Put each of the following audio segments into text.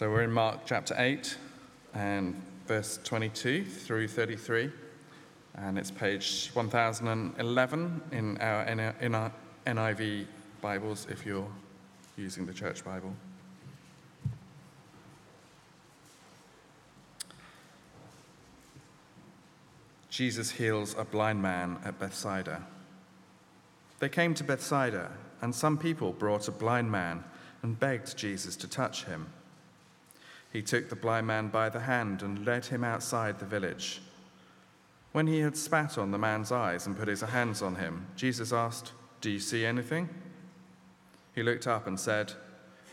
So we're in Mark chapter 8 and verse 22 through 33, and it's page 1011 in our, in our NIV Bibles if you're using the church Bible. Jesus heals a blind man at Bethsaida. They came to Bethsaida, and some people brought a blind man and begged Jesus to touch him. He took the blind man by the hand and led him outside the village. When he had spat on the man's eyes and put his hands on him, Jesus asked, Do you see anything? He looked up and said,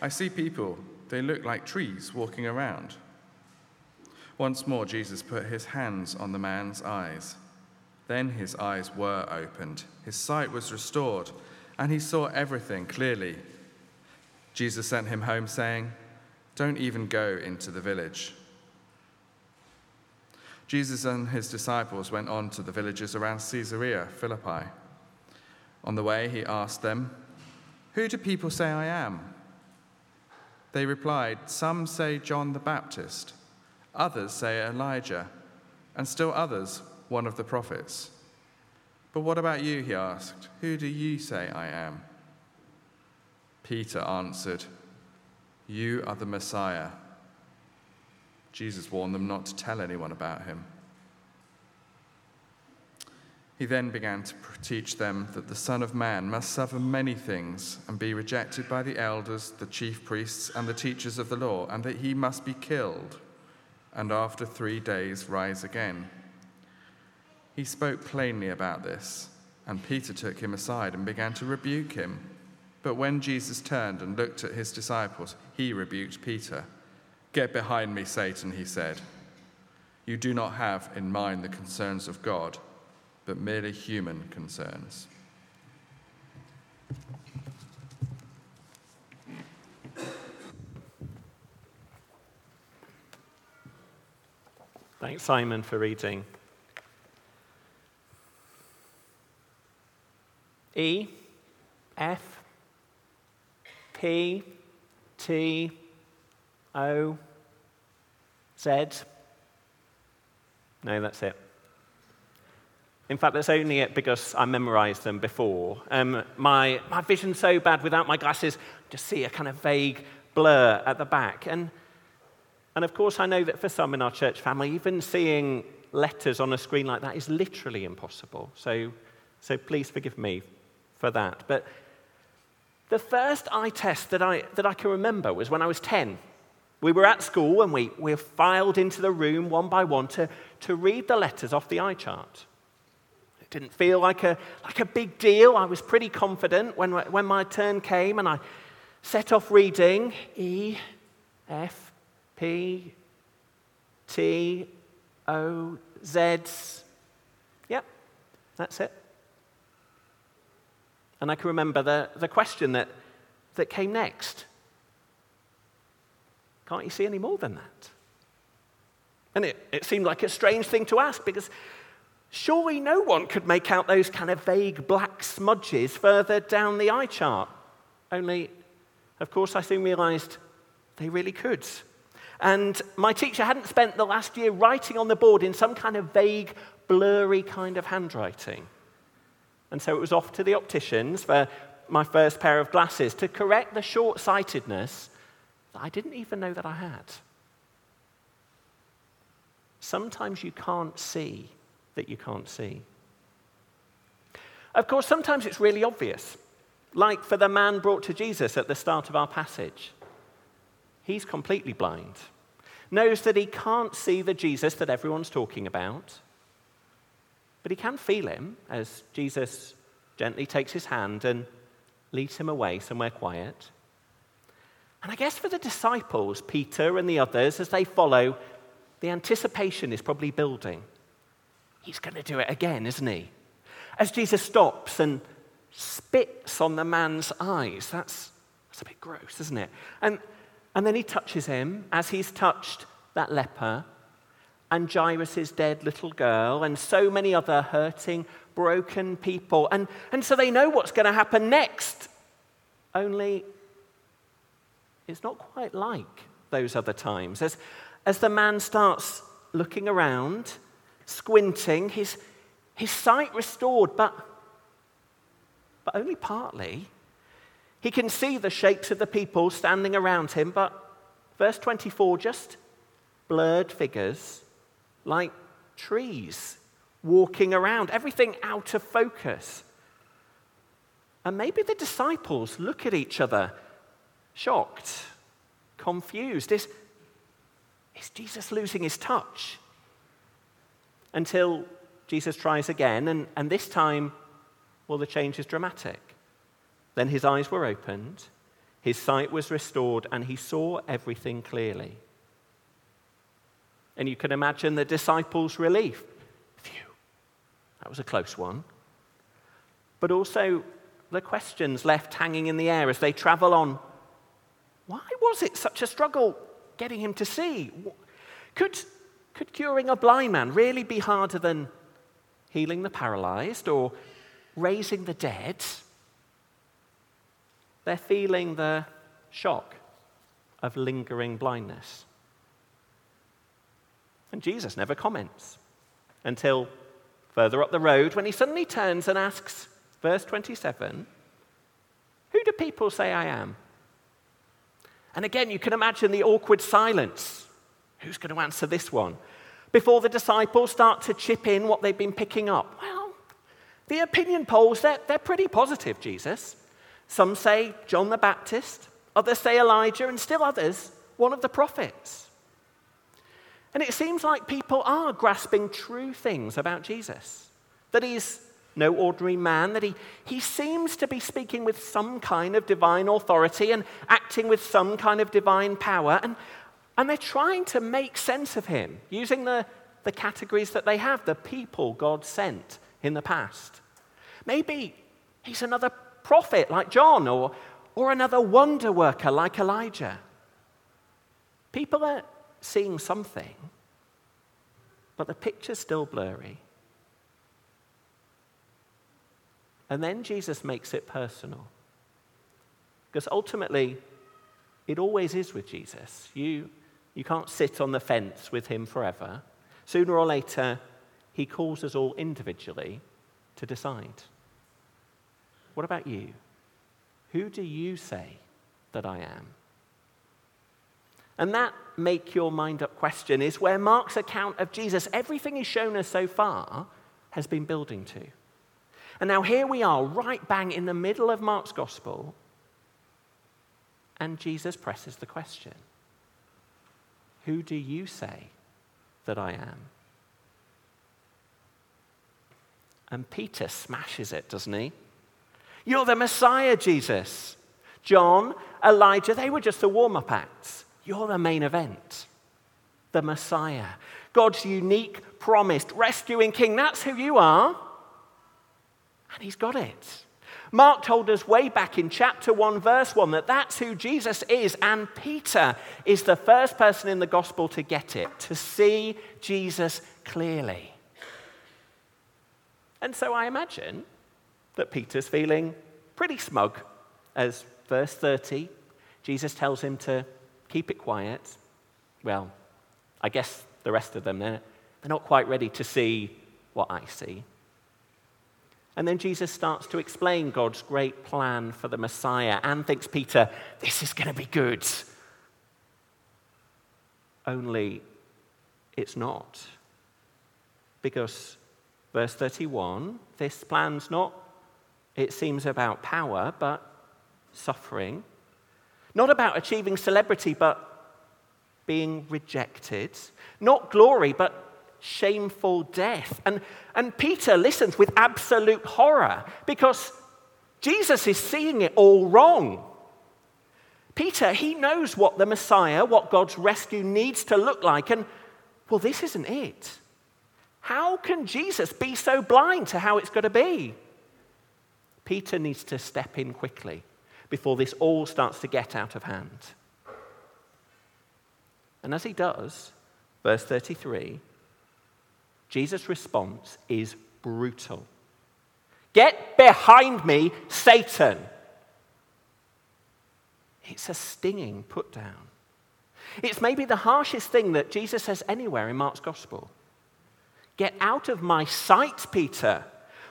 I see people. They look like trees walking around. Once more, Jesus put his hands on the man's eyes. Then his eyes were opened, his sight was restored, and he saw everything clearly. Jesus sent him home, saying, Don't even go into the village. Jesus and his disciples went on to the villages around Caesarea Philippi. On the way, he asked them, Who do people say I am? They replied, Some say John the Baptist, others say Elijah, and still others, one of the prophets. But what about you? He asked. Who do you say I am? Peter answered, You are the Messiah. Jesus warned them not to tell anyone about him. He then began to teach them that the Son of Man must suffer many things and be rejected by the elders, the chief priests, and the teachers of the law, and that he must be killed and after three days rise again. He spoke plainly about this, and Peter took him aside and began to rebuke him. But when Jesus turned and looked at his disciples, he rebuked Peter. Get behind me, Satan, he said. You do not have in mind the concerns of God but merely human concerns. Thanks, Simon, for reading. E, F, P, T, O, Z. No, that's it. In fact, that's only it because I memorized them before. Um, my, my vision's so bad without my glasses, just see a kind of vague blur at the back. And, and of course, I know that for some in our church family, even seeing letters on a screen like that is literally impossible. So, so please forgive me for that. But the first eye test that I, that I can remember was when I was 10. We were at school and we, we filed into the room one by one to, to read the letters off the eye chart. It didn't feel like a, like a big deal. I was pretty confident when, when my turn came and I set off reading E, F, P, T, O, Z. Yep, that's it. And I can remember the, the question that, that came next. Can't you see any more than that? And it, it seemed like a strange thing to ask because Surely no one could make out those kind of vague black smudges further down the eye chart. Only, of course, I soon realized they really could. And my teacher hadn't spent the last year writing on the board in some kind of vague, blurry kind of handwriting. And so it was off to the opticians for my first pair of glasses to correct the short sightedness that I didn't even know that I had. Sometimes you can't see that you can't see. Of course, sometimes it's really obvious, like for the man brought to Jesus at the start of our passage. He's completely blind, knows that he can't see the Jesus that everyone's talking about, but he can feel him as Jesus gently takes his hand and leads him away somewhere quiet. And I guess for the disciples, Peter and the others, as they follow, the anticipation is probably building he's going to do it again, isn't he? As Jesus stops and spits on the man's eyes, that's, that's a bit gross, isn't it? And, and then he touches him as he's touched that leper and Jairus' dead little girl and so many other hurting, broken people. And, and so they know what's going to happen next. Only it's not quite like those other times. As, as the man starts looking around, squinting, his, his sight restored, but, but only partly. He can see the shapes of the people standing around him, but verse 24 just blurred figures like trees walking around, everything out of focus. And maybe the disciples look at each other, shocked, confused. Is, is Jesus losing his touch? Until Jesus tries again, and, and this time, well, the change is dramatic. Then his eyes were opened, his sight was restored, and he saw everything clearly. And you can imagine the disciples' relief. Phew, that was a close one. But also the questions left hanging in the air as they travel on. Why was it such a struggle getting him to see? Could, could curing a blind man really be harder than healing the paralyzed or raising the dead? They're feeling the shock of lingering blindness. And Jesus never comments until further up the road when he suddenly turns and asks, verse 27, Who do people say I am? And again, you can imagine the awkward silence. Who's going to answer this one? Before the disciples start to chip in what they've been picking up. Well, the opinion polls, they're, they're pretty positive, Jesus. Some say John the Baptist, others say Elijah, and still others, one of the prophets. And it seems like people are grasping true things about Jesus that he's no ordinary man, that he, he seems to be speaking with some kind of divine authority and acting with some kind of divine power. And, and they're trying to make sense of him using the, the categories that they have, the people God sent in the past. Maybe he's another prophet like John or, or another wonder worker like Elijah. People are seeing something, but the picture's still blurry. And then Jesus makes it personal. Because ultimately, it always is with Jesus. You, you can't sit on the fence with him forever. Sooner or later, he calls us all individually to decide. What about you? Who do you say that I am? And that make your mind up question is where Mark's account of Jesus, everything he's shown us so far, has been building to. And now here we are, right bang in the middle of Mark's gospel, and Jesus presses the question Who do you say that I am? And Peter smashes it, doesn't he? You're the Messiah, Jesus. John, Elijah, they were just the warm up acts. You're the main event, the Messiah. God's unique, promised, rescuing king. That's who you are. And he's got it. Mark told us way back in chapter 1, verse 1, that that's who Jesus is. And Peter is the first person in the gospel to get it, to see Jesus clearly. And so I imagine that Peter's feeling pretty smug as verse 30, Jesus tells him to keep it quiet. Well, I guess the rest of them, they're, they're not quite ready to see what I see. And then Jesus starts to explain God's great plan for the Messiah and thinks, Peter, this is going to be good. Only it's not. Because, verse 31, this plan's not, it seems, about power, but suffering. Not about achieving celebrity, but being rejected. Not glory, but shameful death. And, and Peter listens with absolute horror because Jesus is seeing it all wrong. Peter, he knows what the Messiah, what God's rescue needs to look like, and well, this isn't it. How can Jesus be so blind to how it's going to be? Peter needs to step in quickly before this all starts to get out of hand. And as he does, verse 33, Jesus' response is brutal. Get behind me, Satan. It's a stinging put down. It's maybe the harshest thing that Jesus says anywhere in Mark's gospel. Get out of my sight, Peter.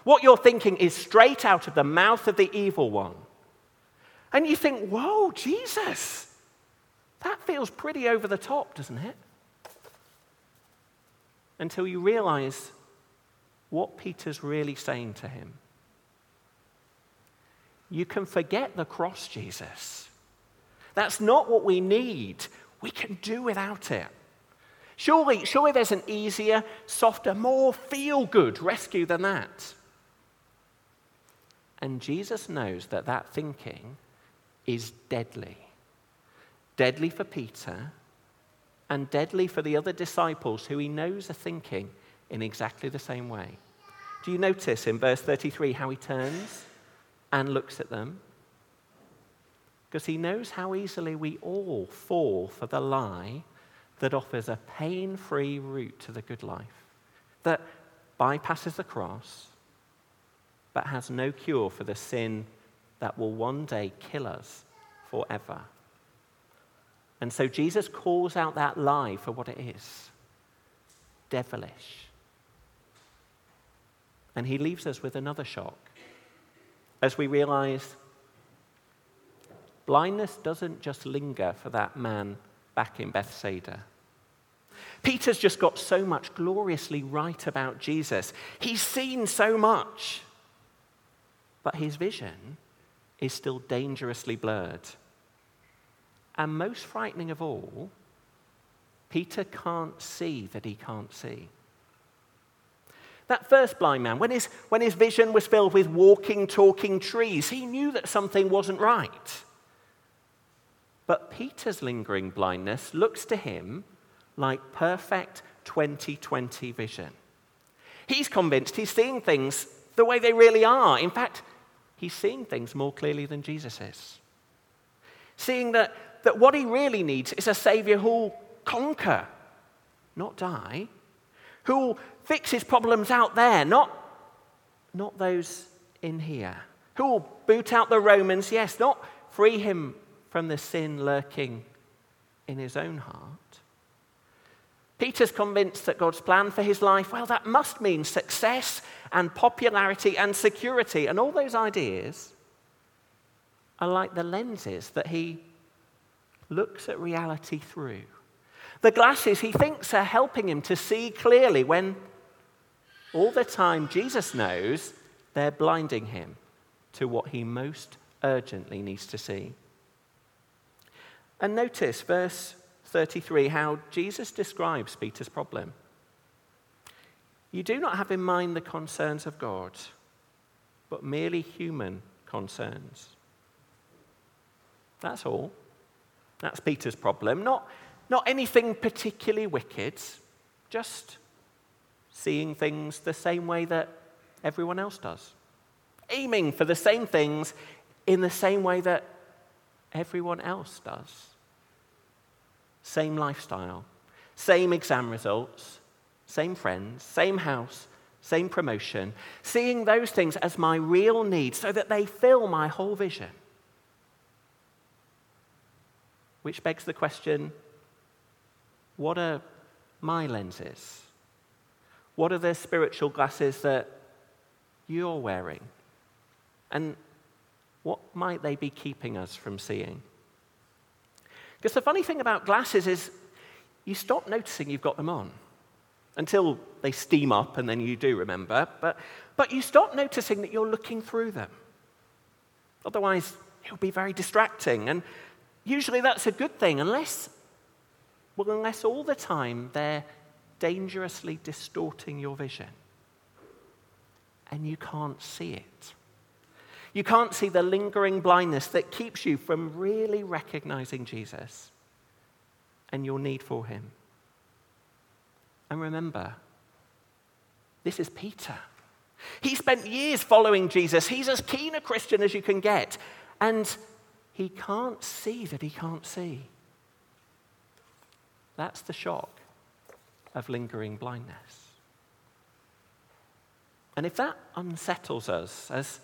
What you're thinking is straight out of the mouth of the evil one. And you think, whoa, Jesus, that feels pretty over the top, doesn't it? Until you realize what Peter's really saying to him. You can forget the cross, Jesus. That's not what we need. We can do without it. Surely, surely there's an easier, softer, more feel good rescue than that. And Jesus knows that that thinking is deadly. Deadly for Peter and deadly for the other disciples who he knows are thinking in exactly the same way. Do you notice in verse 33 how he turns and looks at them? Because he knows how easily we all fall for the lie that offers a pain free route to the good life, that bypasses the cross, but has no cure for the sin that will one day kill us forever. And so Jesus calls out that lie for what it is devilish. And he leaves us with another shock as we realize blindness doesn't just linger for that man back in Bethsaida. Peter's just got so much gloriously right about Jesus. He's seen so much, but his vision is still dangerously blurred. And most frightening of all, Peter can't see that he can't see. That first blind man, when his, when his vision was filled with walking, talking trees, he knew that something wasn't right. But Peter's lingering blindness looks to him like perfect 2020 vision. He's convinced he's seeing things the way they really are. In fact, he's seeing things more clearly than Jesus is. Seeing that, that what he really needs is a Savior who'll conquer, not die, who'll fix his problems out there, not, not those in here, who'll boot out the Romans, yes, not free him from the sin lurking in his own heart. Peter's convinced that God's plan for his life, well, that must mean success and popularity and security. And all those ideas are like the lenses that he looks at reality through. The glasses he thinks are helping him to see clearly when all the time Jesus knows they're blinding him to what he most urgently needs to see. And notice verse 33 how Jesus describes Peter's problem. You do not have in mind the concerns of God, but merely human concerns. That's all. That's Peter's problem. Not, not anything particularly wicked, just seeing things the same way that everyone else does. Aiming for the same things in the same way that everyone else does. Same lifestyle, same exam results, same friends, same house, same promotion, seeing those things as my real needs so that they fill my whole vision. Which begs the question what are my lenses? What are the spiritual glasses that you're wearing? And what might they be keeping us from seeing? Because the funny thing about glasses is you stop noticing you've got them on until they steam up and then you do remember, but, but you stop noticing that you're looking through them. Otherwise, it'll be very distracting. And usually that's a good thing, unless, well, unless all the time they're dangerously distorting your vision and you can't see it. You can't see the lingering blindness that keeps you from really recognizing Jesus and your need for him. And remember, this is Peter. He spent years following Jesus. He's as keen a Christian as you can get. And he can't see that he can't see. That's the shock of lingering blindness. And if that unsettles us, as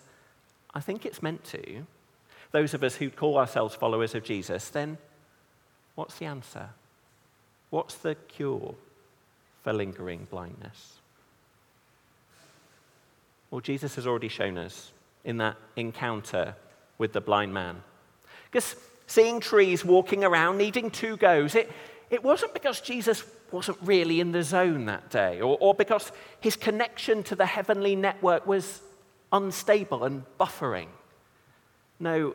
I think it's meant to, those of us who call ourselves followers of Jesus, then what's the answer? What's the cure for lingering blindness? Well, Jesus has already shown us in that encounter with the blind man. Because seeing trees walking around, needing two goes, it, it wasn't because Jesus wasn't really in the zone that day or, or because his connection to the heavenly network was unstable and buffering. No,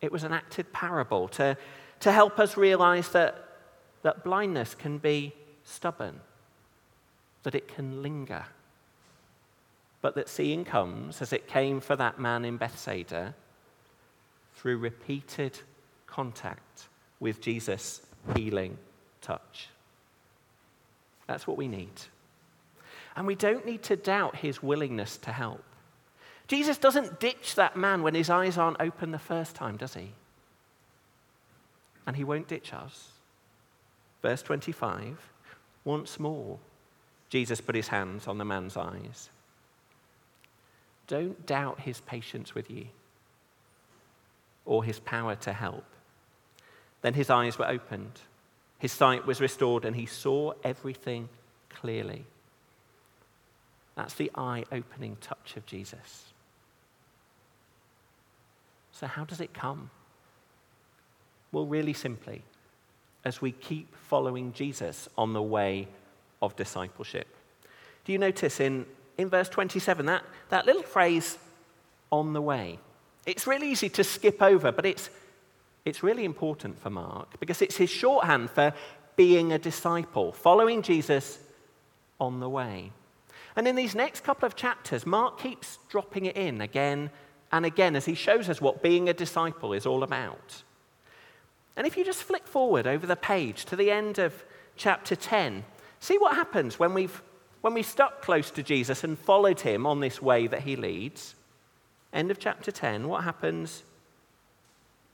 it was an acted parable to, to help us realize that, that blindness can be stubborn, that it can linger, but that seeing comes, as it came for that man in Bethsaida, through repeated contact with Jesus' healing touch. That's what we need. And we don't need to doubt his willingness to help. Jesus doesn't ditch that man when his eyes aren't open the first time, does he? And he won't ditch us. Verse 25 once more, Jesus put his hands on the man's eyes. Don't doubt his patience with you or his power to help. Then his eyes were opened, his sight was restored, and he saw everything clearly. That's the eye opening touch of Jesus. So, how does it come? Well, really simply, as we keep following Jesus on the way of discipleship. Do you notice in, in verse 27 that, that little phrase, on the way? It's really easy to skip over, but it's, it's really important for Mark because it's his shorthand for being a disciple, following Jesus on the way. And in these next couple of chapters, Mark keeps dropping it in again and again as he shows us what being a disciple is all about. And if you just flick forward over the page to the end of chapter 10, see what happens when we've, when we've stuck close to Jesus and followed him on this way that he leads. End of chapter 10, what happens?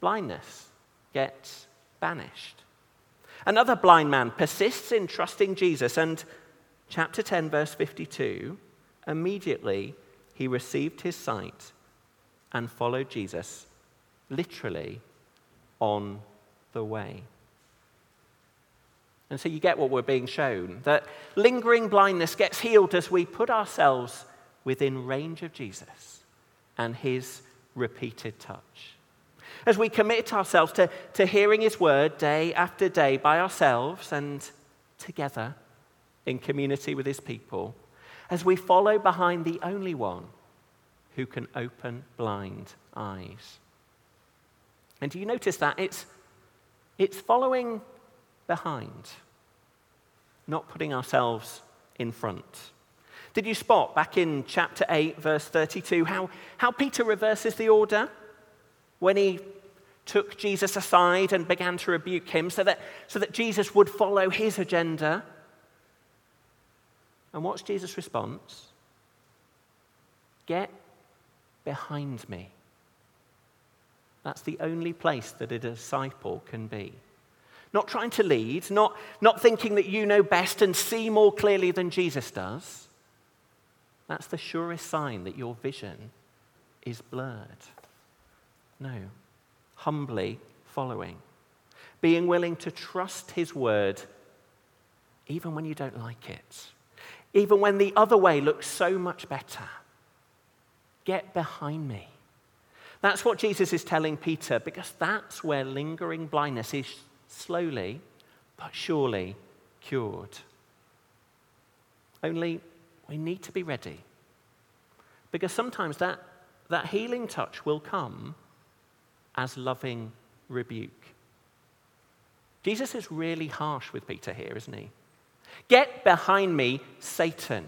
Blindness gets banished. Another blind man persists in trusting Jesus, and chapter 10, verse 52, immediately he received his sight and followed Jesus, literally on the way. And so you get what we're being shown that lingering blindness gets healed as we put ourselves within range of Jesus and his repeated touch. As we commit ourselves to, to hearing his word day after day by ourselves and together in community with his people, as we follow behind the only one who can open blind eyes. And do you notice that? It's, it's following behind, not putting ourselves in front. Did you spot back in chapter 8, verse 32, how, how Peter reverses the order when he took Jesus aside and began to rebuke him so that, so that Jesus would follow his agenda? And what's Jesus' response? Get behind me. That's the only place that a disciple can be. Not trying to lead, not, not thinking that you know best and see more clearly than Jesus does. That's the surest sign that your vision is blurred. No, humbly following, being willing to trust His word even when you don't like it, even when the other way looks so much better. Get behind me. That's what Jesus is telling Peter because that's where lingering blindness is slowly but surely cured. Only we need to be ready because sometimes that, that healing touch will come as loving rebuke. Jesus is really harsh with Peter here, isn't he? Get behind me, Satan.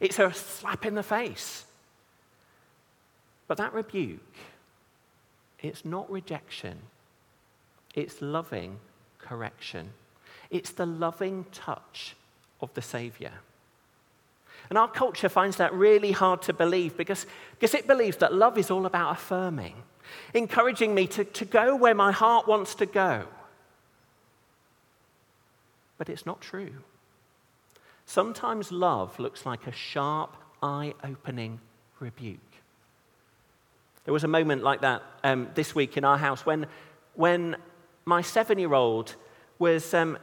It's a slap in the face. But that rebuke, it's not rejection, it's loving correction. It's the loving touch of the Savior. And our culture finds that really hard to believe because, because it believes that love is all about affirming, encouraging me to, to go where my heart wants to go. But it's not true. Sometimes love looks like a sharp, eye opening rebuke. There was a moment like that um, this week in our house when, when my seven year old was um,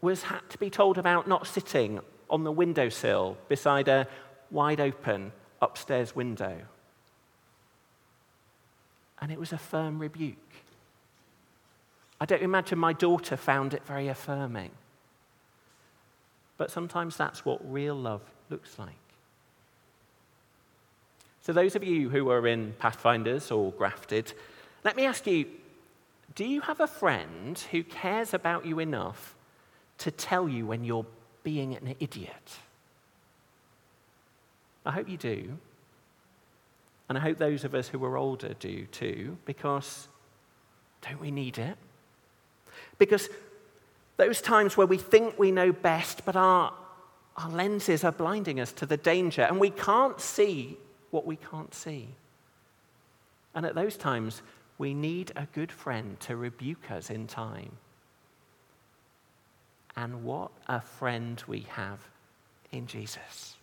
was had to be told about not sitting on the windowsill beside a wide open upstairs window. And it was a firm rebuke. I don't imagine my daughter found it very affirming. But sometimes that's what real love looks like. So, those of you who are in Pathfinders or grafted, let me ask you do you have a friend who cares about you enough to tell you when you're being an idiot? I hope you do. And I hope those of us who are older do too, because don't we need it? Because those times where we think we know best, but our, our lenses are blinding us to the danger, and we can't see what we can't see. And at those times, we need a good friend to rebuke us in time. And what a friend we have in Jesus,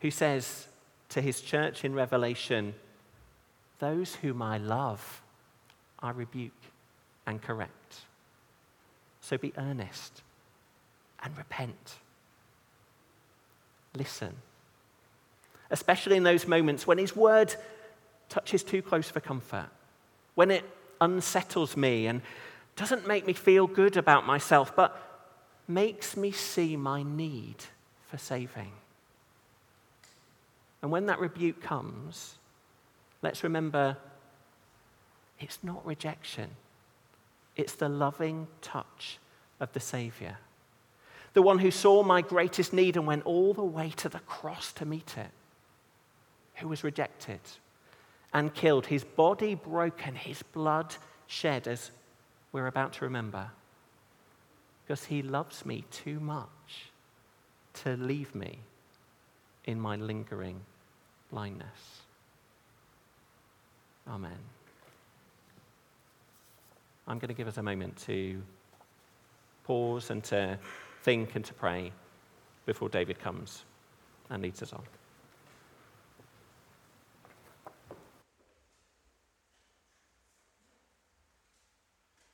who says to his church in Revelation, Those whom I love, I rebuke and correct. So be earnest and repent. Listen. Especially in those moments when his word touches too close for comfort, when it unsettles me and doesn't make me feel good about myself, but makes me see my need for saving. And when that rebuke comes, let's remember it's not rejection, it's the loving touch of the Savior. The one who saw my greatest need and went all the way to the cross to meet it, who was rejected and killed, his body broken, his blood shed, as we're about to remember because he loves me too much to leave me in my lingering blindness. Amen. I'm going to give us a moment to pause and to think and to pray before David comes and leads us on.